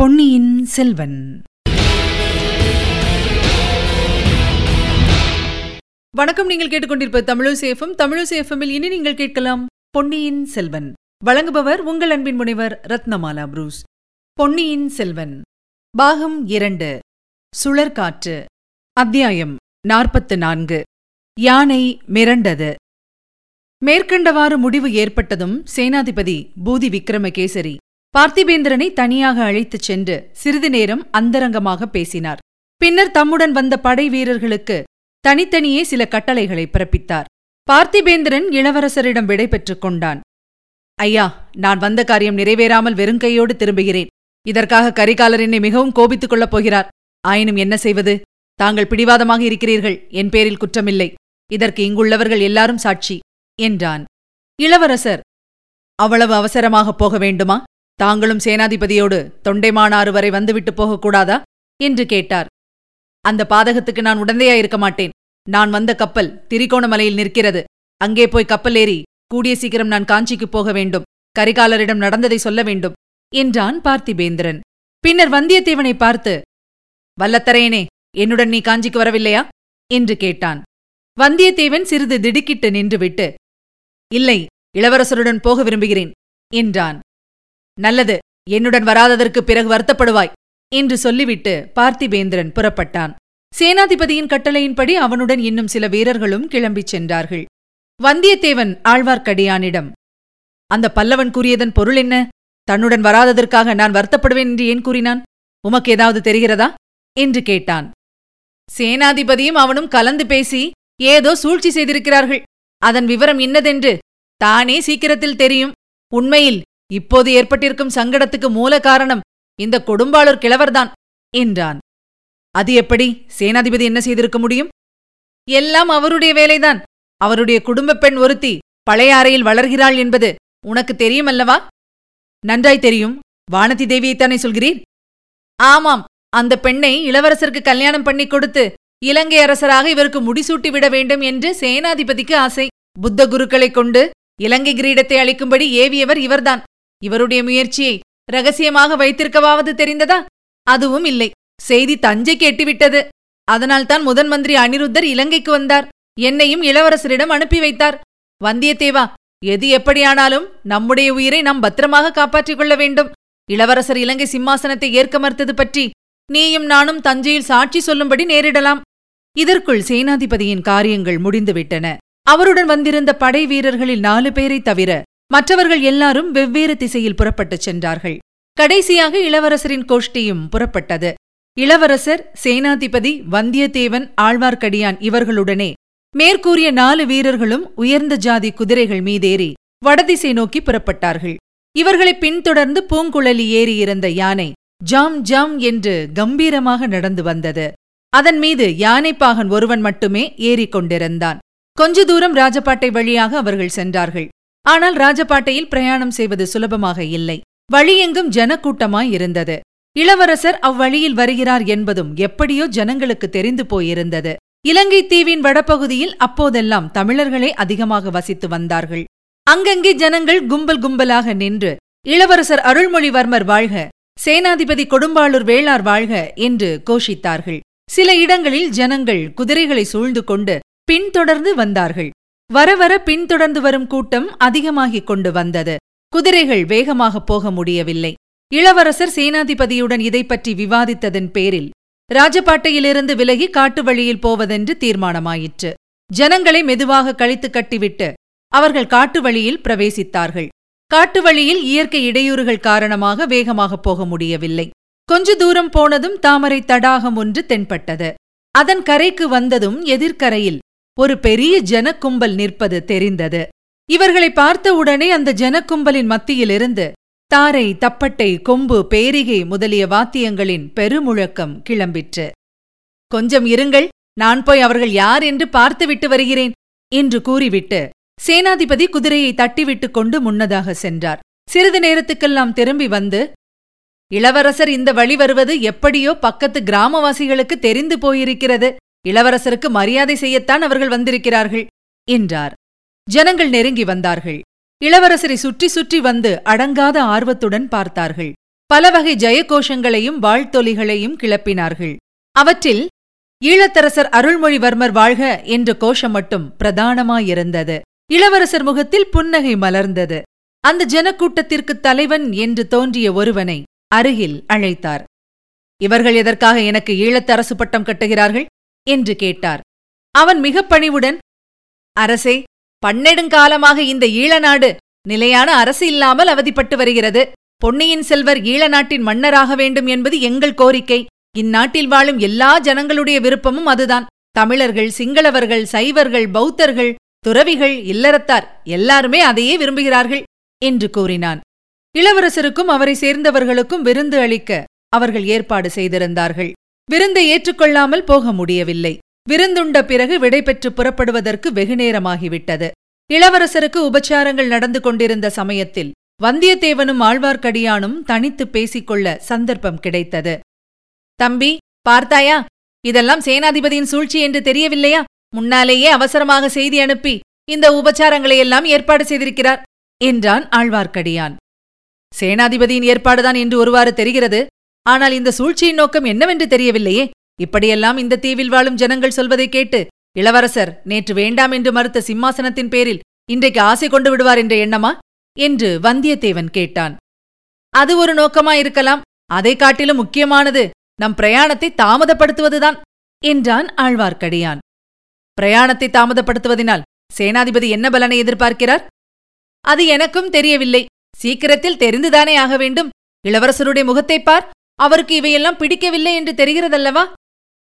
பொன்னியின் செல்வன். வணக்கம் நீங்கள் கேட்டுக்கொண்டிருப்ப தமிழசேஃபம் தமிழசேஃபமில் இனி நீங்கள் கேட்கலாம் பொன்னியின் செல்வன். வழங்குபவர் உங்கள் அன்பின் முனைவர் ரத்னமாலா புரூஸ். பொன்னியின் செல்வன். பாகம் இரண்டு. சுழற்காற்று. அத்தியாயம் நாற்பத்து நான்கு. யானை மிரண்டது. மேற்கண்டவாறு முடிவு ஏற்பட்டதும் சேனாதிபதி பூதி விக்ரமகேசரி பார்த்திபேந்திரனை தனியாக அழைத்துச் சென்று சிறிது நேரம் அந்தரங்கமாக பேசினார். பின்னர் தம்முடன் வந்த படை வீரர்களுக்கு தனித்தனியே சில கட்டளைகளை பிறப்பித்தார். பார்த்திபேந்திரன் இளவரசரிடம் விடை பெற்றுக் கொண்டான். ஐயா நான் வந்த காரியம் நிறைவேறாமல் வெறுங்கையோடு திரும்புகிறேன். இதற்காக கரிகாலர் என்னை மிகவும் கோபித்துக் கொள்ளப் போகிறார். ஆயினும் என்ன செய்வது? தாங்கள் பிடிவாதமாக இருக்கிறீர்கள். என் பேரில் குற்றமில்லை. இதற்கு இங்குள்ளவர்கள் எல்லாரும் சாட்சி என்றான். இளவரசர் அவ்வளவு அவசரமாகப் போக வேண்டுமா? தாங்களும் சேனாதிபதியோடு தொண்டைமானாறு வரை வந்துவிட்டு போகக்கூடாதா? என்று கேட்டார். அந்த பாதகத்துக்கு நான் உடந்தையா இருக்க மாட்டேன். நான் வந்த கப்பல் திரிகோணமலையில் நிற்கிறது. அங்கே போய் கப்பல் ஏறி கூடிய சீக்கிரம் நான் காஞ்சிக்கு போக வேண்டும். கரிகாலரிடம் நடந்ததை சொல்ல வேண்டும் என்றான் பார்த்திபேந்திரன். பின்னர் வந்தியத்தேவனை பார்த்து வல்லத்தரையனே என்னுடன் நீ காஞ்சிக்கு வரவில்லையா? என்று கேட்டான். வந்தியத்தேவன் சிறிது திடுக்கிட்டு நின்றுவிட்டு இல்லை இளவரசருடன் போக விரும்புகிறேன் என்றான். நல்லது என்னுடன் வராததற்கு பிறகு வருத்தப்படுவாய் என்று சொல்லிவிட்டு பார்த்திபேந்திரன் புறப்பட்டான். சேனாதிபதியின் கட்டளையின்படி அவனுடன் இன்னும் சில வீரர்களும் கிளம்பிச் சென்றார்கள். வந்தியத்தேவன் ஆழ்வார்க்கடியானிடம் அந்த பல்லவன் கூறியதன் பொருள் என்ன? தன்னுடன் வராததற்காக நான் வருத்தப்படுவேன் என்று ஏன் கூறினான்? உமக்கு ஏதாவது தெரிகிறதா? என்று கேட்டான். சேனாதிபதியும் அவனும் கலந்து பேசி ஏதோ சூழ்ச்சி செய்திருக்கிறார்கள். அதன் விவரம் இன்னதென்று தானே சீக்கிரத்தில் தெரியும். உண்மையில் இப்போது ஏற்பட்டிருக்கும் சங்கடத்துக்கு மூல காரணம் இந்த கொடும்பாளூர் கிழவர்தான் என்றான். அது எப்படி? சேனாதிபதி என்ன செய்திருக்க முடியும்? எல்லாம் அவருடைய வேலைதான். அவருடைய குடும்பப் பெண் ஒருத்தி பழைய அறையில் வளர்கிறாள் என்பது உனக்கு தெரியுமல்லவா? நன்றாய் தெரியும். வானதி தேவியைத்தானே சொல்கிறீர்? ஆமாம். அந்த பெண்ணை இளவரசருக்கு கல்யாணம் பண்ணி கொடுத்து இலங்கை அரசராக இவருக்கு முடிசூட்டி விட வேண்டும் என்று சேனாதிபதிக்கு ஆசை. புத்த குருக்களைக் கொண்டு இலங்கை கிரீடத்தை அளிக்கும்படி ஏவியவர் இவர்தான். இவருடைய முயற்சியை ரகசியமாக வைத்திருக்கவாவது தெரிந்ததா? அதுவும் இல்லை. செய்தி தஞ்சை கேட்டுவிட்டது. அதனால்தான் முதன் மந்திரி அனிருத்தர் இலங்கைக்கு வந்தார். என்னையும் இளவரசரிடம் அனுப்பி வைத்தார். வந்தியத்தேவா எது எப்படியானாலும் நம்முடைய உயிரை நாம் பத்திரமாக காப்பாற்றிக் கொள்ள வேண்டும். இளவரசர் இலங்கை சிம்மாசனத்தை ஏற்க மறுத்தது பற்றி நீயும் நானும் தஞ்சையில் சாட்சி சொல்லும்படி நேரிடலாம். இதற்குள் சேனாதிபதியின் காரியங்கள் முடிந்துவிட்டன. அவருடன் வந்திருந்த படை வீரர்களில் நாலு பேரைத் தவிர மற்றவர்கள் எல்லாரும் வெவ்வேறு திசையில் புறப்பட்டுச் சென்றார்கள். கடைசியாக இளவரசரின் கோஷ்டியும் புறப்பட்டது. இளவரசர் சேனாதிபதி வந்தியத்தேவன் ஆழ்வார்க்கடியான் இவர்களுடனே மேற்கூறிய நாலு வீரர்களும் உயர்ந்த ஜாதி குதிரைகள் மீதேறி வடதிசை நோக்கி புறப்பட்டார்கள். இவர்களை பின்தொடர்ந்து பூங்குழலி ஏறியிருந்த யானை ஜாம் ஜாம் என்று கம்பீரமாக நடந்து வந்தது. அதன் மீது யானைப்பாகன் ஒருவன் மட்டுமே ஏறிக்கொண்டிருந்தான். கொஞ்ச தூரம் ராஜபாட்டை வழியாக அவர்கள் சென்றார்கள். ஆனால் ராஜபாட்டையில் பிரயாணம் செய்வது சுலபமாக இல்லை. வழியெங்கும் ஜனக்கூட்டமாய் இருந்தது. இளவரசர் அவ்வழியில் வருகிறார் என்பதும் எப்படியோ ஜனங்களுக்கு தெரிந்து போயிருந்தது. இலங்கை தீவின் வடபகுதியில் அப்போதெல்லாம் தமிழர்களே அதிகமாக வசித்து வந்தார்கள். அங்கங்கே ஜனங்கள் கும்பல் கும்பலாக நின்று இளவரசர் அருள்மொழிவர்மர் வாழ்க சேனாதிபதி கொடும்பாளூர் வேளார் வாழ்க என்று கோஷித்தார்கள். சில இடங்களில் ஜனங்கள் குதிரைகளை சூழ்ந்து கொண்டு பின்தொடர்ந்து வந்தார்கள். வரவர பின்தொடர்ந்து வரும் கூட்டம் அதிகமாகிக் கொண்டு வந்தது. குதிரைகள் வேகமாக போக முடியவில்லை. இளவரசர் சேனாதிபதியுடன் இதை பற்றி விவாதித்ததன் பேரில் ராஜபாட்டையிலிருந்து விலகி காட்டு வழியில் போவதென்று தீர்மானமாயிற்று. ஜனங்களை மெதுவாக கழித்து கட்டிவிட்டு அவர்கள் காட்டு வழியில் பிரவேசித்தார்கள். காட்டு வழியில் இயற்கை இடையூறுகள் காரணமாக வேகமாக போக முடியவில்லை. கொஞ்ச தூரம் போனதும் தாமரை தடாகம் ஒன்று தென்பட்டது. அதன் கரைக்கு வந்ததும் எதிர்க்கரையில் ஒரு பெரிய ஜனக்கும்பல் நிற்பது தெரிந்தது. இவர்களை பார்த்தவுடனே அந்த ஜனக்கும்பலின் மத்தியிலிருந்து தாரை தப்பட்டை கொம்பு பேரிகை முதலிய வாத்தியங்களின் பெருமுழக்கம் கிளம்பிற்று. கொஞ்சம் இருங்கள் நான் போய் அவர்கள் யார் என்று பார்த்துவிட்டு வருகிறேன் என்று கூறிவிட்டு சேனாதிபதி குதிரையை தட்டிவிட்டுக் கொண்டு முன்னதாக சென்றார். சிறிது நேரத்துக்கெல்லாம் திரும்பி வந்து இளவரசர் இந்த வழி வருவது எப்படியோ பக்கத்து கிராமவாசிகளுக்கு தெரிந்து போயிருக்கிறது. இளவரசருக்கு மரியாதை செய்யத்தான் அவர்கள் வந்திருக்கிறார்கள் என்றார். ஜனங்கள் நெருங்கி வந்தார்கள். இளவரசரை சுற்றி சுற்றி வந்து அடங்காத ஆர்வத்துடன் பார்த்தார்கள். பல வகை ஜெயகோஷங்களையும் வாழ்த்தொலிகளையும் கிளப்பினார்கள். அவற்றில் ஈழத்தரசர் அருள்மொழிவர்மர் வாழ்க என்ற கோஷம் மட்டும் பிரதானமாயிருந்தது. இளவரசர் முகத்தில் புன்னகை மலர்ந்தது. அந்த ஜனக்கூட்டத்திற்கு தலைவன் என்று தோன்றிய ஒருவனை அருகில் அழைத்தார். இவர்கள் எதற்காக எனக்கு ஈழத்தரசு பட்டம் கட்டுகிறார்கள்? என்று கேட்டார். அவன் மிக பணிவுடன் அரசே பன்னெடுங்காலமாக இந்த ஈழநாடு நிலையான அரசு இல்லாமல் அவதிப்பட்டு வருகிறது. பொன்னியின் செல்வர் ஈழநாட்டின் மன்னராக வேண்டும் என்பது எங்கள் கோரிக்கை. இந்நாட்டில் வாழும் எல்லா ஜனங்களுடைய விருப்பமும் அதுதான். தமிழர்கள் சிங்களவர்கள் சைவர்கள் பௌத்தர்கள் துறவிகள் இல்லறத்தார் எல்லாருமே அதையே விரும்புகிறார்கள் என்று கூறினான். இளவரசருக்கும் அவரை சேர்ந்தவர்களுக்கும் விருந்து அளிக்க அவர்கள் ஏற்பாடு செய்திருந்தார்கள். விருந்தை ஏற்றுக்கொள்ளாமல் போக முடியவில்லை. விருந்துண்ட பிறகு விடைபெற்று புறப்படுவதற்கு வெகுநேரமாகிவிட்டது இளவரசருக்கு உபச்சாரங்கள் நடந்து கொண்டிருந்த சமயத்தில் வந்தியத்தேவனும் ஆழ்வார்க்கடியானும் தனித்துப் பேசிக்கொள்ள சந்தர்ப்பம் கிடைத்தது. தம்பி பார்த்தாயா? இதெல்லாம் சேனாதிபதியின் சூழ்ச்சி என்று தெரியவில்லையா? முன்னாலேயே அவசரமாக செய்தி அனுப்பி இந்த உபச்சாரங்களையெல்லாம் ஏற்பாடு செய்திருக்கிறார் என்றான் ஆழ்வார்க்கடியான். சேனாதிபதியின் ஏற்பாடுதான் என்று ஒருவாறு தெரிகிறது. ஆனால் இந்த சூழ்ச்சியின் நோக்கம் என்னவென்று தெரியவில்லையே? இப்படியெல்லாம் இந்த தீவில் வாழும் ஜனங்கள் சொல்வதை கேட்டு இளவரசர் நேற்று வேண்டாம் என்று மறுத்த சிம்மாசனத்தின் பேரில் இன்றைக்கு ஆசை கொண்டு விடுவார் என்ற எண்ணமா? என்று வந்தியத்தேவன் கேட்டான். அது ஒரு நோக்கமாயிருக்கலாம். அதை காட்டிலும் முக்கியமானது நம் பிரயாணத்தை தாமதப்படுத்துவதுதான் என்றான் ஆழ்வார்க்கடியான். பிரயாணத்தை தாமதப்படுத்துவதனால் சேனாதிபதி என்ன பலனை எதிர்பார்க்கிறார்? அது எனக்கும் தெரியவில்லை. சீக்கிரத்தில் தெரிந்துதானே ஆக வேண்டும். இளவரசருடைய முகத்தைப் பார். அவருக்கு இவையெல்லாம் பிடிக்கவில்லை என்று தெரிகிறதல்லவா?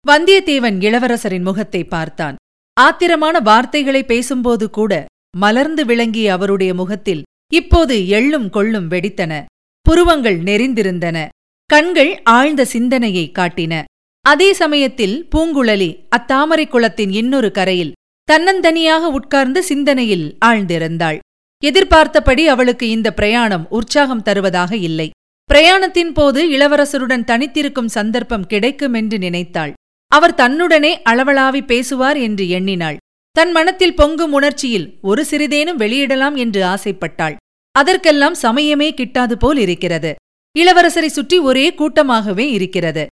வந்தியத்தேவன் இளவரசரின் முகத்தை பார்த்தான். ஆத்திரமான வார்த்தைகளை பேசும்போது கூட மலர்ந்து விளங்கிய அவருடைய முகத்தில் இப்போது எள்ளும் கொள்ளும் வெடித்தன. புருவங்கள் நெறிந்திருந்தன கண்கள் ஆழ்ந்த சிந்தனையை காட்டின. அதே சமயத்தில் பூங்குழலி அத்தாமரைக் குளத்தின் இன்னொரு கரையில் தன்னந்தனியாக உட்கார்ந்து சிந்தனையில் ஆழ்ந்திருந்தாள். எதிர்பார்த்தபடி அவளுக்கு இந்த பிரயாணம் உற்சாகம் தருவதாக இல்லை. பிரயாணத்தின் போது இளவரசருடன் தனித்திருக்கும் சந்தர்ப்பம் கிடைக்கும் என்று நினைத்தாள். அவர் தன்னுடனே அளவளாவி பேசுவார் என்று எண்ணினாள். தன் மனத்தில் பொங்கும் உணர்ச்சியில் ஒரு சிறிதேனும் வெளியிடலாம் என்று ஆசைப்பட்டாள். அதற்கெல்லாம் சமயமே கிட்டாது போல் இருக்கிறது. இளவரசரை சுற்றி ஒரே கூட்டமாகவே இருக்கிறது.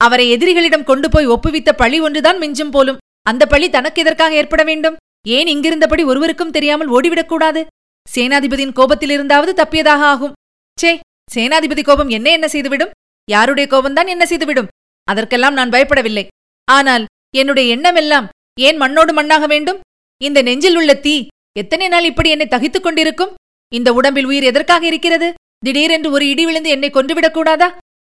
அவரை எதிரிகளிடம் கொண்டு போய் ஒப்புவித்த பழி ஒன்றுதான் மிஞ்சும் போலும். அந்த பழி தனக்கு எதற்காக ஏற்பட வேண்டும்? ஏன் இங்கிருந்தபடி ஒருவருக்கும் தெரியாமல் ஓடிவிடக்கூடாது? சேனாதிபதியின் கோபத்திலிருந்தாவது தப்பியதாக ஆகும். சே சேனாதிபதி கோபம் என்ன என்ன செய்துவிடும்? யாருடைய கோபம்தான் என்ன செய்துவிடும்? அதற்கெல்லாம் நான் பயப்படவில்லை. ஆனால் என்னுடைய எண்ணமெல்லாம் ஏன் மண்ணோடு மண்ணாக வேண்டும்? இந்த நெஞ்சில் உள்ள தீ எத்தனை நாள் இப்படி என்னை தகித்துக் கொண்டிருக்கும்? இந்த உடம்பில் உயிர் எதற்காக இருக்கிறது? திடீரென்று ஒரு இடி விழுந்து என்னை கொன்றுவிடக்கூடாதா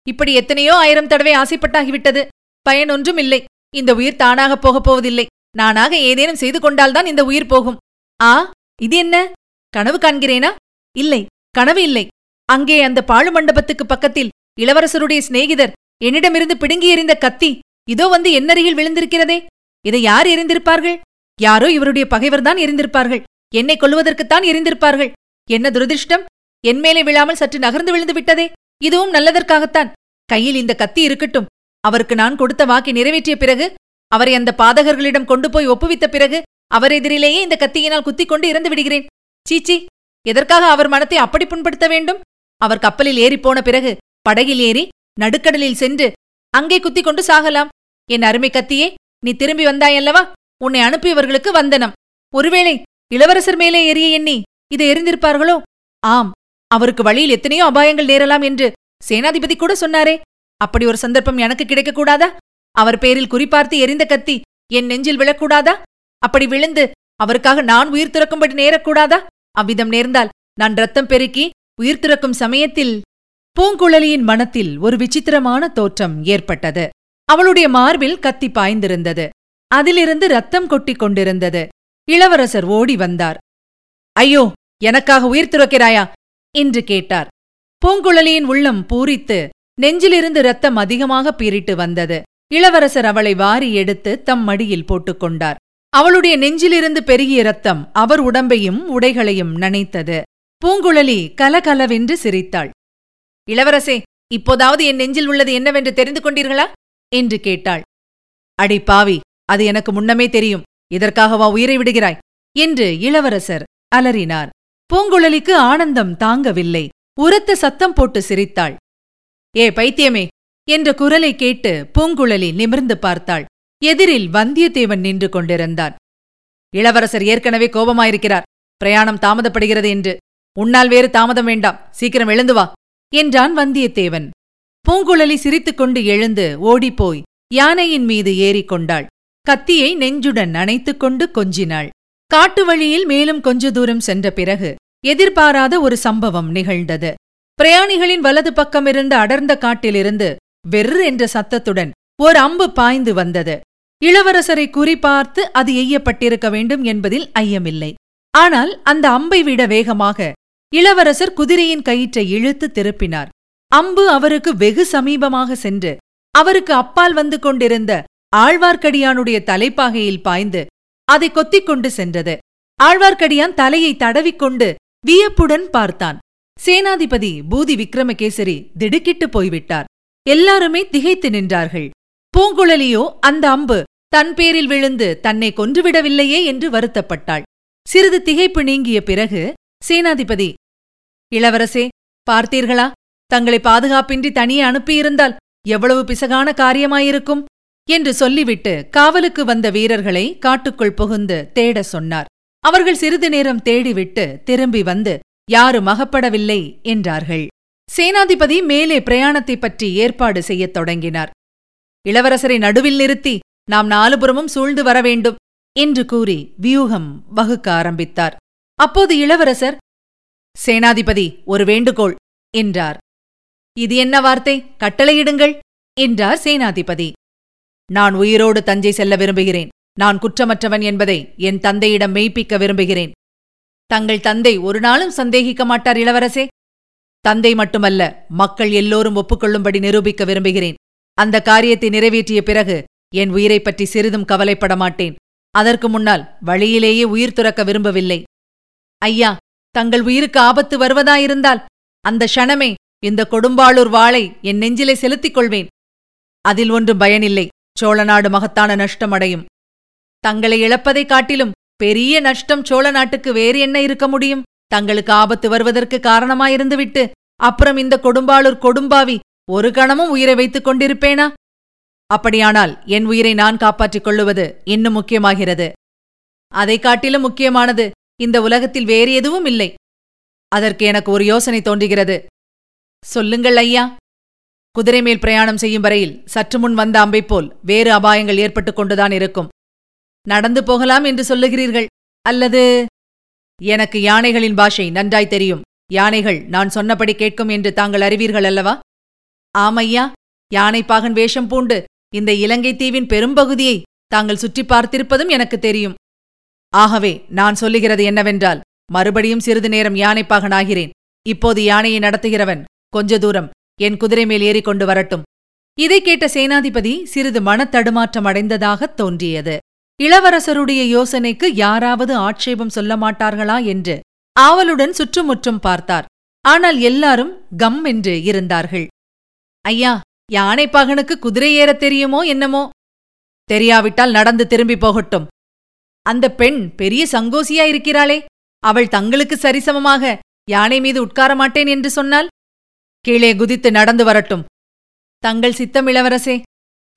இப்படி எத்தனையோ ஆயிரம் தடவை ஆசைப்பட்டாகிவிட்டது. பயன் ஒன்றும் இல்லை. இந்த உயிர் தானாகப் போகப் போவதில்லை. நானாக ஏதேனும் செய்து கொண்டால்தான் இந்த உயிர் போகும். ஆ இது என்ன? கனவு காண்கிறேனா? இல்லை கனவு இல்லை. அங்கே அந்த பாழு மண்டபத்துக்கு பக்கத்தில் இளவரசருடைய சிநேகிதர் என்னிடமிருந்து பிடுங்கி எறிந்த கத்தி இதோ வந்து என்னருகில் விழுந்திருக்கிறதே. இதை யார் எரிந்திருப்பார்கள் யாரோ இவருடைய பகைவர்தான் எரிந்திருப்பார்கள் என்னை கொல்லுவதற்குத்தான் எரிந்திருப்பார்கள் என்ன துரதிருஷ்டம்? என் மேலே விழாமல் சற்று நகர்ந்து விழுந்து விட்டதே. இதுவும் நல்லதற்காகத்தான். கையில் இந்த கத்தி இருக்கட்டும். அவருக்கு நான் கொடுத்த வாக்கை நிறைவேற்றிய பிறகு அவரை அந்த பாதகர்களிடம் கொண்டு போய் ஒப்புவித்த பிறகு அவர் எதிரிலேயே இந்த கத்தியினால் குத்திக் கொண்டு இறந்து விடுகிறேன். சீச்சி எதற்காக அவர் மனத்தை அப்படி புண்படுத்த வேண்டும்? அவர் கப்பலில் ஏறிப்போன பிறகு படகில் ஏறி நடுக்கடலில் சென்று அங்கே குத்திக் கொண்டு சாகலாம். என் அருமை கத்தியே நீ திரும்பி வந்தாயல்லவா? உன்னை அனுப்பியவர்களுக்கு வந்தனம். ஒருவேளை இளவரசர் மேலே எரிய எண்ணி இதை எரிந்திருப்பார்களோ? ஆம் அவருக்கு வழியில் எத்தனையோ அபாயங்கள் நேரலாம் என்று சேனாதிபதி கூட சொன்னாரே. அப்படி ஒரு சந்தர்ப்பம் எனக்கு கிடைக்கக்கூடாதா? அவர் பேரில் குறிப்பார்த்து எரிந்த கத்தி என் நெஞ்சில் விழக்கூடாதா? அப்படி விழுந்து அவருக்காக நான் உயிர் துறக்கும்படி நேரக்கூடாதா? அவ்விதம் நேர்ந்தால் நான் ரத்தம் பெருக்கி உயிர் திறக்கும் சமயத்தில் பூங்குழலியின் மனத்தில் ஒரு விசித்திரமான தோற்றம் ஏற்பட்டது. அவளுடைய மார்பில் கத்தி பாய்ந்திருந்தது. அதிலிருந்து ரத்தம் கொட்டிக் கொண்டிருந்தது. இளவரசர் ஓடி வந்தார். ஐயோ எனக்காக உயிர் துறக்கிறாயா? என்று கேட்டார். பூங்குழலியின் உள்ளம் பூரித்து நெஞ்சிலிருந்து ரத்தம் அதிகமாக பீரிட்டு வந்தது. இளவரசர் அவளை வாரி எடுத்து தம் மடியில் போட்டுக்கொண்டார் அவளுடைய நெஞ்சிலிருந்து பெருகிய ரத்தம் அவர் உடம்பையும் உடைகளையும் நனைத்தது. பூங்குழலி கலகலவென்று சிரித்தாள். இளவரசே இப்போதாவது என் நெஞ்சில் உள்ளது என்னவென்று தெரிந்து கொண்டீர்களா? என்று கேட்டாள். அடி பாவி அது எனக்கு முன்னமே தெரியும். இதற்காகவா உயிரை விடுகிறாய்? என்று இளவரசர் அலறினார். பூங்குழலிக்கு ஆனந்தம் தாங்கவில்லை. உரத்த சத்தம் போட்டு சிரித்தாள். ஏ பைத்தியமே என்ற குரலை கேட்டு பூங்குழலி நிமிர்ந்து பார்த்தாள். எதிரில் வந்தியத்தேவன் நின்று கொண்டிருந்தான். இளவரசர் ஏற்கனவே கோபமாயிருக்கிறார். பிரயாணம் தாமதப்படுகிறது என்று. உன்னால் வேறு தாமதம் வேண்டாம். சீக்கிரம் எழுந்து வா. என்றான் வந்தியத்தேவன். பூங்குழலி சிரித்துக்கொண்டு எழுந்து ஓடிப்போய் யானையின் மீது ஏறிக்கொண்டாள். கத்தியை நெஞ்சுடன் அணைத்துக் கொண்டு கொஞ்சினாள். காட்டு வழியில் மேலும் கொஞ்ச தூரம் சென்ற பிறகு எதிர்பாராத ஒரு சம்பவம் நிகழ்ந்தது. பிரயாணிகளின் வலது பக்கமிருந்து அடர்ந்த காட்டிலிருந்து வெர்ரு என்ற சத்தத்துடன் ஓர் அம்பு பாய்ந்து வந்தது. இளவரசரை குறிப்பார்த்து அது எய்யப்பட்டிருக்க வேண்டும் என்பதில் ஐயமில்லை. ஆனால் அந்த அம்பை விட வேகமாக இளவரசர் குதிரையின் கயிற்றை இழுத்து திருப்பினார். அம்பு அவருக்கு வெகு சமீபமாக சென்று அவருக்கு அப்பால் வந்து கொண்டிருந்த ஆழ்வார்க்கடியானுடைய தலைப்பாகையில் பாய்ந்து அதை கொத்திக் கொண்டு சென்றது. ஆழ்வார்க்கடியான் தலையை தடவிக்கொண்டு வியப்புடன் பார்த்தான். சேனாதிபதி பூதி விக்ரமகேசரி திடுக்கிட்டு போய்விட்டார். எல்லாருமே திகைத்து நின்றார்கள். பூங்குழலியோ அந்த அம்பு தன் பேரில் விழுந்து தன்னை கொன்றுவிடவில்லையே என்று வருத்தப்பட்டாள். சிறிது திகைப்பு நீங்கிய பிறகு சேனாதிபதி இளவரசே பார்த்தீர்களா? தங்களை பாதுகாப்பின்றி தனியே அனுப்பியிருந்தால் எவ்வளவு பிசகான காரியமாயிருக்கும்? என்று சொல்லிவிட்டு காவலுக்கு வந்த வீரர்களை காட்டுக்குள் புகுந்து தேட சொன்னார். அவர்கள் சிறிது நேரம் தேடிவிட்டு திரும்பி வந்து யாரும் அகப்படவில்லை என்றார்கள். சேனாதிபதி மேலே பிரயாணத்தைப் பற்றி ஏற்பாடு செய்யத் தொடங்கினார். இளவரசரை நடுவில் நிறுத்தி நாம் நாலுபுறமும் சூழ்ந்து வர வேண்டும் என்று கூறி வியூகம் வகுக்க ஆரம்பித்தார். அப்போது இளவரசர் சேனாதிபதி ஒரு வேண்டுகோள் என்றார். இது என்ன வார்த்தை? கட்டளையிடுங்கள் என்றார் சேனாதிபதி. நான் உயிரோடு தஞ்சை செல்ல விரும்புகிறேன். நான் குற்றமற்றவன் என்பதை என் தந்தையிடம் மெய்ப்பிக்க விரும்புகிறேன். தங்கள் தந்தை ஒரு நாளும் சந்தேகிக்க மாட்டார் இளவரசே. தந்தை மட்டுமல்ல மக்கள் எல்லோரும் ஒப்புக்கொள்ளும்படி நிரூபிக்க விரும்புகிறேன். அந்த காரியத்தை நிறைவேற்றிய பிறகு என் உயிரைப் பற்றி சிறிதும் கவலைப்பட மாட்டேன். அதற்கு முன்னால் வழியிலேயே உயிர் துறக்க விரும்பவில்லை. ஐயா தங்கள் உயிருக்கு ஆபத்து வருவதாயிருந்தால் அந்த க்ஷணமே இந்த கொடும்பாளூர் வாளை என் நெஞ்சிலே செலுத்திக் கொள்வேன். அதில் ஒன்றும் பயனில்லை. சோழ நாடு மகத்தான நஷ்டம் அடையும். தங்களை இழப்பதைக் காட்டிலும் பெரிய நஷ்டம் சோழ நாட்டுக்கு வேறு என்ன இருக்க முடியும்? தங்களுக்கு ஆபத்து வருவதற்கு காரணமாயிருந்துவிட்டு அப்புறம் இந்த கொடும்பாளூர் கொடும்பாவி ஒரு கணமும் உயிரை வைத்துக் கொண்டிருப்பேனா? அப்படியானால் என் உயிரை நான் காப்பாற்றிக் கொள்ளுவது இன்னும் முக்கியமாகிறது. அதைக் காட்டிலும் முக்கியமானது இந்த உலகத்தில் வேறு எதுவும் இல்லை. அதற்கு எனக்கு ஒரு யோசனை தோன்றுகிறது. சொல்லுங்கள் ஐயா. குதிரை மேல் பிரயாணம் செய்யும் வரையில் சற்று முன் வந்த அம்பை போல் வேறு அபாயங்கள் ஏற்பட்டுக் கொண்டுதான் இருக்கும். நடந்து போகலாம் என்று சொல்லுகிறீர்கள். அல்லது? எனக்கு யானைகளின் பாஷை நன்றாய் தெரியும். யானைகள் நான் சொன்னபடி கேட்கும் என்று தாங்கள் அறிவீர்கள் அல்லவா? ஆமையா யானைப்பாகன் வேஷம் பூண்டு இந்த இலங்கை தீவின் பெரும்பகுதியை தாங்கள் சுற்றி பார்த்திருப்பதும் எனக்கு தெரியும். ஆகவே நான் சொல்லுகிறது என்னவென்றால் மறுபடியும் சிறிது நேரம் யானைப்பாகனாகிறேன். இப்போது யானையை நடத்துகிறவன் கொஞ்ச தூரம் என் குதிரை மேல் ஏறிக்கொண்டு வரட்டும். இதை கேட்ட சேனாதிபதி சிறிது மனத்தடுமாற்றம் அடைந்ததாகத் தோன்றியது. இளவரசருடைய யோசனைக்கு யாராவது ஆட்சேபம் சொல்ல மாட்டார்களா என்று ஆவலுடன் சுற்றுமுற்றும் பார்த்தார். ஆனால் எல்லாரும் கம் என்று இருந்தார்கள். ஐயா யானைப்பாகனுக்கு குதிரை ஏறத் தெரியுமோ என்னமோ? தெரியாவிட்டால் நடந்து திரும்பி போகட்டும். அந்த பெண் பெரிய சங்கோசியா இருக்கிறாளே. அவள் தங்களுக்கு சரிசமமாக யானை மீது உட்கார மாட்டேன் என்று சொன்னால்? கீழே குதித்து நடந்து வரட்டும். தங்கள் சித்தம் இளவரசே.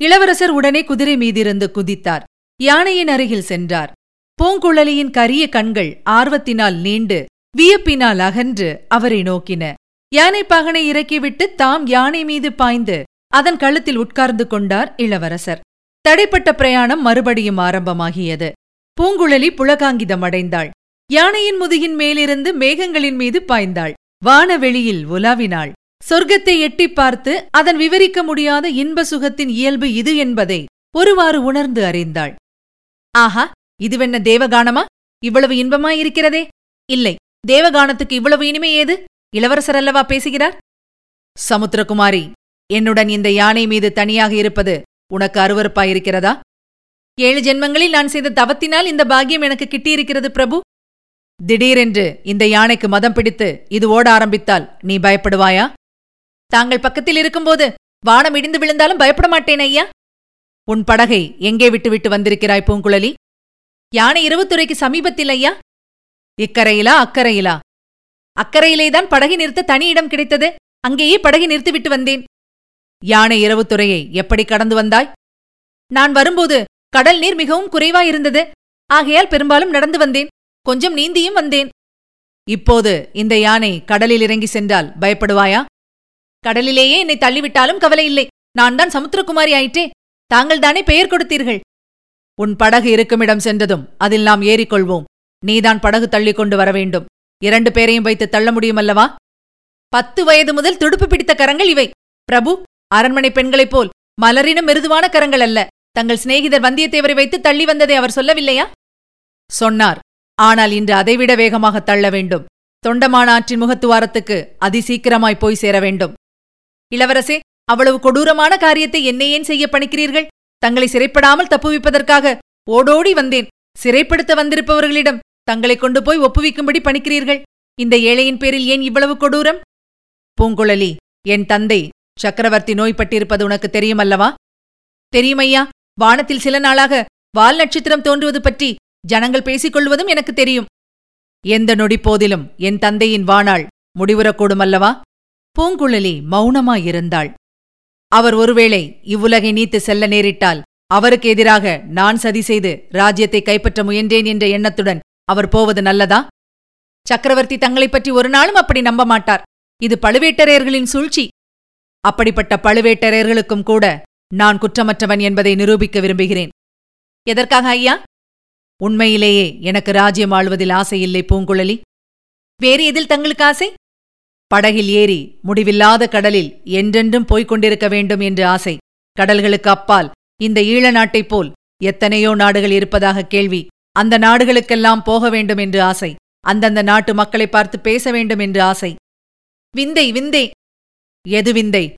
இளவரசர் உடனே குதிரை மீதிருந்து குதித்தார். யானையின் அருகில் சென்றார். பூங்குழலியின் கரிய கண்கள் ஆர்வத்தினால் நீண்டு வியப்பினால் அகன்று அவரை நோக்கின. யானைப்பாகனை இறக்கிவிட்டு தாம் யானை மீது பாய்ந்து அதன் கழுத்தில் உட்கார்ந்து கொண்டார் இளவரசர். தடைப்பட்ட பிரயாணம் மறுபடியும் ஆரம்பமாகியது. பூங்குழலி புலகாங்கிதம் அடைந்தாள். யானையின் முதுகின் மேலிருந்து மேகங்களின் மீது பாய்ந்தாள். வானவெளியில் உலாவினாள். சொர்க்கத்தை எட்டிப் பார்த்து அதன் விவரிக்க முடியாத இன்ப சுகத்தின் இயல்பு இது என்பதை ஒருவாறு உணர்ந்து அறிந்தாள். ஆஹா இதுவென்ன தேவகானமா? இவ்வளவு இன்பமாயிருக்கிறதே. இல்லை தேவகானத்துக்கு இவ்வளவு இனிமை ஏது? இளவரசர் அல்லவா பேசுகிறார்? சமுத்திரகுமாரி என்னுடன் இந்த யானை மீது தனியாக இருப்பது உனக்கு அருவறுப்பாயிருக்கிறதா ஏழு ஜென்மங்களில் நான் செய்த தவத்தினால் இந்த பாக்கியம் எனக்கு கிட்டியிருக்கிறது பிரபு. திடீரென்று இந்த யானைக்கு மதம் பிடித்து இது ஓட ஆரம்பித்தால் நீ பயப்படுவாயா? தாங்கள் பக்கத்தில் இருக்கும்போது வானம் இடிந்து விழுந்தாலும் பயப்பட மாட்டேன் ஐயா. உன் படகை எங்கே விட்டுவிட்டு வந்திருக்கிறாய் பூங்குழலி? யானை இரவுத்துறைக்கு சமீபத்தில் ஐயா. இக்கரையிலா அக்கரையிலா? அக்கரையிலேதான் படகை நிறுத்த தனி இடம் கிடைத்தது. அங்கேயே படகை நிறுத்திவிட்டு வந்தேன். யானை இரவுத்துறையை எப்படி கடந்து வந்தாய்? நான் வரும்போது கடல் நீர் மிகவும் குறைவாயிருந்தது. ஆகையால் பெரும்பாலும் நடந்து வந்தேன். கொஞ்சம் நீந்தியும் வந்தேன். இப்போது இந்த யானை கடலில் இறங்கி சென்றால் பயப்படுவாயா? கடலிலேயே என்னை தள்ளிவிட்டாலும் கவலை இல்லை. நான் தான் சமுத்திரகுமாரி ஆயிற்றே. தாங்கள் தானே பெயர் கொடுத்தீர்கள். உன் படகு இருக்குமிடம் சென்றதும் அதில் நாம் ஏறிக்கொள்வோம். நீதான் படகு தள்ளிக் கொண்டு வர வேண்டும். இரண்டு பேரையும் வைத்து தள்ள முடியுமல்லவா? பத்து வயது முதல் துடுப்பு பிடித்த கரங்கள் இவை. பிரபு அரண்மனை பெண்களைப் போல் மலரினும் மிருதுவான கரங்கள் அல்ல. தங்கள் சிநேகிதர் வந்தியத்தேவரை வைத்து தள்ளி வந்ததை அவர் சொல்லவில்லையா? சொன்னார். ஆனால் இன்று அதைவிட வேகமாக தள்ள வேண்டும். தொண்டமான ஆற்றின் முகத்துவாரத்துக்கு அதிசீக்கிரமாய் போய் சேர வேண்டும். இளவரசே அவ்வளவு கொடூரமான காரியத்தை என்னை ஏன் செய்ய பணிக்கிறீர்கள்? தங்களை சிறைப்படாமல் தப்புவிப்பதற்காக ஓடோடி வந்தேன். சிறைப்படுத்த வந்திருப்பவர்களிடம் தங்களை கொண்டு போய் ஒப்புவிக்கும்படி பணிக்கிறீர்கள். இந்த ஏழையின் பேரில் ஏன் இவ்வளவு கொடூரம்? பூங்குழலி என் தந்தை சக்கரவர்த்தி நோய்பட்டிருப்பது உனக்கு தெரியுமல்லவா? தெரியுமையா? வானத்தில் சில நாளாக வால் நட்சத்திரம் தோன்றுவது பற்றி ஜனங்கள் பேசிக் கொள்வதும் எனக்கு தெரியும். எந்த நொடிப்போதிலும் என் தந்தையின் வாணாள் முடிவுறக்கூடுமல்லவா பூங்குழலி மௌனமாயிருந்தாள். அவர் ஒருவேளை இவ்வுலகை நீத்து செல்ல நேரிட்டால் அவருக்கு எதிராக நான் சதி செய்து ராஜ்யத்தை கைப்பற்ற முயன்றேன் என்ற எண்ணத்துடன் அவர் போவது நல்லதா? சக்கரவர்த்தி தங்களைப் பற்றி ஒரு நாளும் அப்படி நம்ப மாட்டார். இது பழுவேட்டரையர்களின் சூழ்ச்சி. அப்படிப்பட்ட பழுவேட்டரையர்களுக்கும் கூட நான் குற்றமற்றவன் என்பதை நிரூபிக்க விரும்புகிறேன். எதற்காக ஐயா? உண்மையிலேயே எனக்கு ராஜ்யம் ஆளுவதில் ஆசையில்லை பூங்குழலி. வேறு எதில் தங்களுக்கு ஆசை? படகில் ஏறி முடிவில்லாத கடலில் என்றென்றும் போய்க் கொண்டிருக்க வேண்டும் என்று ஆசை. கடல்களுக்கு அப்பால் இந்த ஈழ நாட்டைப் போல் எத்தனையோ நாடுகள் இருப்பதாக கேள்வி. அந்த நாடுகளுக்கெல்லாம் போக வேண்டும் என்று ஆசை. அந்தந்த நாட்டு மக்களை பார்த்து பேச வேண்டும் என்று ஆசை. விந்தை விந்தை. எது விந்தை?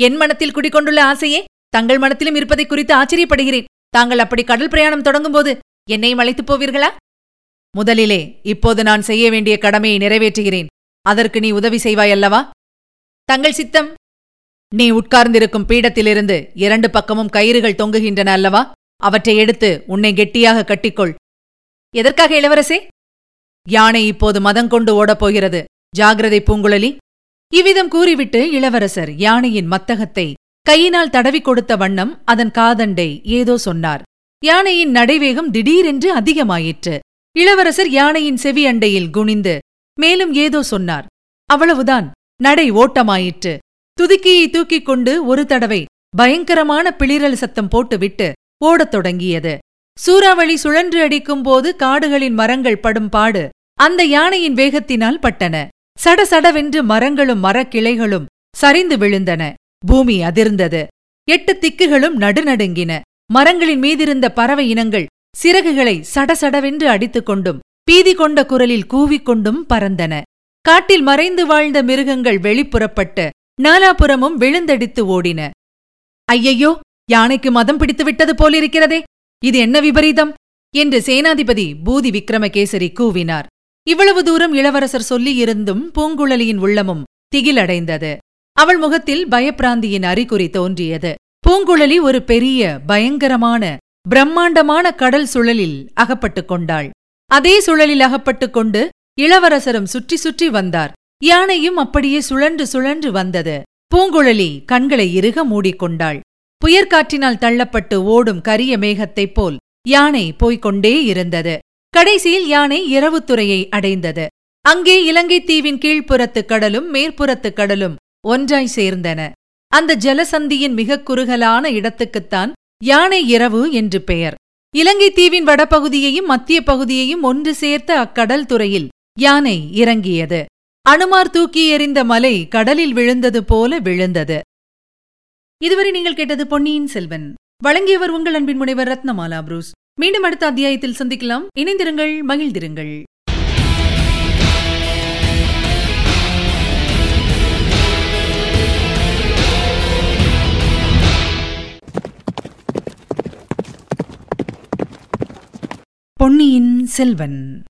என் மனத்தில் குடிக்கொண்டுள்ள ஆசையே? தங்கள் மனத்திலும் இருப்பதை குறித்து ஆச்சரியப்படுகிறேன். தாங்கள் அப்படி கடல் பிரயாணம் தொடங்கும்போது என்னையும் அழைத்துப் போவீர்களா? முதலிலே இப்போது நான் செய்ய வேண்டிய கடமையை நிறைவேற்றுகிறேன். அதற்கு நீ உதவி செய்வாய் அல்லவா தங்கள் சித்தம் நீ உட்கார்ந்திருக்கும் பீடத்திலிருந்து இரண்டு பக்கமும் கயிறுகள் தொங்குகின்றன அல்லவா? அவற்றை எடுத்து உன்னை கெட்டியாக கட்டிக்கொள். எதற்காக இளவரசே? யானை இப்போது மதங்கொண்டு ஓடப்போகிறது ஜாகிரதை பூங்குழலி. இவ்விதம் கூறிவிட்டு இளவரசர் யானையின் மத்தகத்தை கையினால் தடவிக் கொடுத்த வண்ணம் அதன் காதண்டை ஏதோ சொன்னார். யானையின் நடைவேகம் திடீரென்று அதிகமாயிற்று. இளவரசர் யானையின் செவி அண்டையில் குனிந்து மேலும் ஏதோ சொன்னார். அவ்வளவுதான் நடை ஓட்டமாயிற்று. துதுக்கியை தூக்கிக் கொண்டு ஒரு தடவை பயங்கரமான பிளிரல் சத்தம் போட்டுவிட்டு ஓடத் தொடங்கியது. சூறாவளி சுழன்று அடிக்கும் போது காடுகளின் மரங்கள் படும் பாடு அந்த யானையின் வேகத்தினால் பட்டன. சடசடவென்று மரங்களும் மரக்கிளைகளும் சரிந்து விழுந்தன. பூமி அதிர்ந்தது. எட்டு திக்குகளும் நடுநடுங்கின. மரங்களின் மீதிருந்த பறவை இனங்கள் சிறகுகளை சடசடவென்று அடித்துக் கொண்டும் பீதி கொண்ட குரலில் கூவிக்கொண்டும் பறந்தன. காட்டில் மறைந்து வாழ்ந்த மிருகங்கள் வெளிப்புறப்பட்டு நாலாபுறமும் விழுந்தடித்து ஓடின. ஐயையோ யானைக்கு மதம் பிடித்துவிட்டது போலிருக்கிறதே! இது என்ன விபரீதம்? என்று சேனாதிபதி பூதி விக்ரமகேசரி கூவினார். இவ்வளவு தூரம் இளவரசர் சொல்லியிருந்தும் பூங்குழலியின் உள்ளமும் திகிலடைந்தது. அவள் முகத்தில் பயப்பிராந்தியின் அறிகுறி தோன்றியது. பூங்குழலி ஒரு பெரிய பயங்கரமான பிரம்மாண்டமான கடல் சுழலில் அகப்பட்டுக் கொண்டாள். அதே சுழலில் அகப்பட்டுக் கொண்டு இளவரசரும் சுற்றி சுற்றி வந்தார். யானையும் அப்படியே சுழன்று சுழன்று வந்தது. பூங்குழலி கண்களை இறுக மூடிக்கொண்டாள் புயற்காற்றினால் தள்ளப்பட்டு ஓடும் கரிய மேகத்தைப் போல் யானை போய்கொண்டே இருந்தது. கடைசியில் யானை இரவுத்துறையை அடைந்தது. அங்கே இலங்கை தீவின் கீழ்ப்புறத்து கடலும் மேற்புறத்து கடலும் ஒன்றாய் சேர்ந்தன. அந்த ஜலசந்தியின் மிகக் குறுகலான இடத்துக்குத்தான் யானை இரவு என்று பெயர். இலங்கை தீவின் வடபகுதியையும் மத்திய பகுதியையும் ஒன்று சேர்த்த அக்கடல் துறையில் யானை இறங்கியது. அனுமார் தூக்கி எறிந்த மலை கடலில் விழுந்தது போல விழுந்தது. இதுவரை நீங்கள் கேட்டது பொன்னியின் செல்வன். வழங்கியவர் உங்கள் அன்பின் முனைவர் ரத்னமாலா புரூஸ். மீண்டும் அடுத்த அத்தியாயத்தில் சந்திக்கலாம். இணைந்திருங்கள் மகிழ்ந்திருங்கள். பொன்னியின் செல்வன்.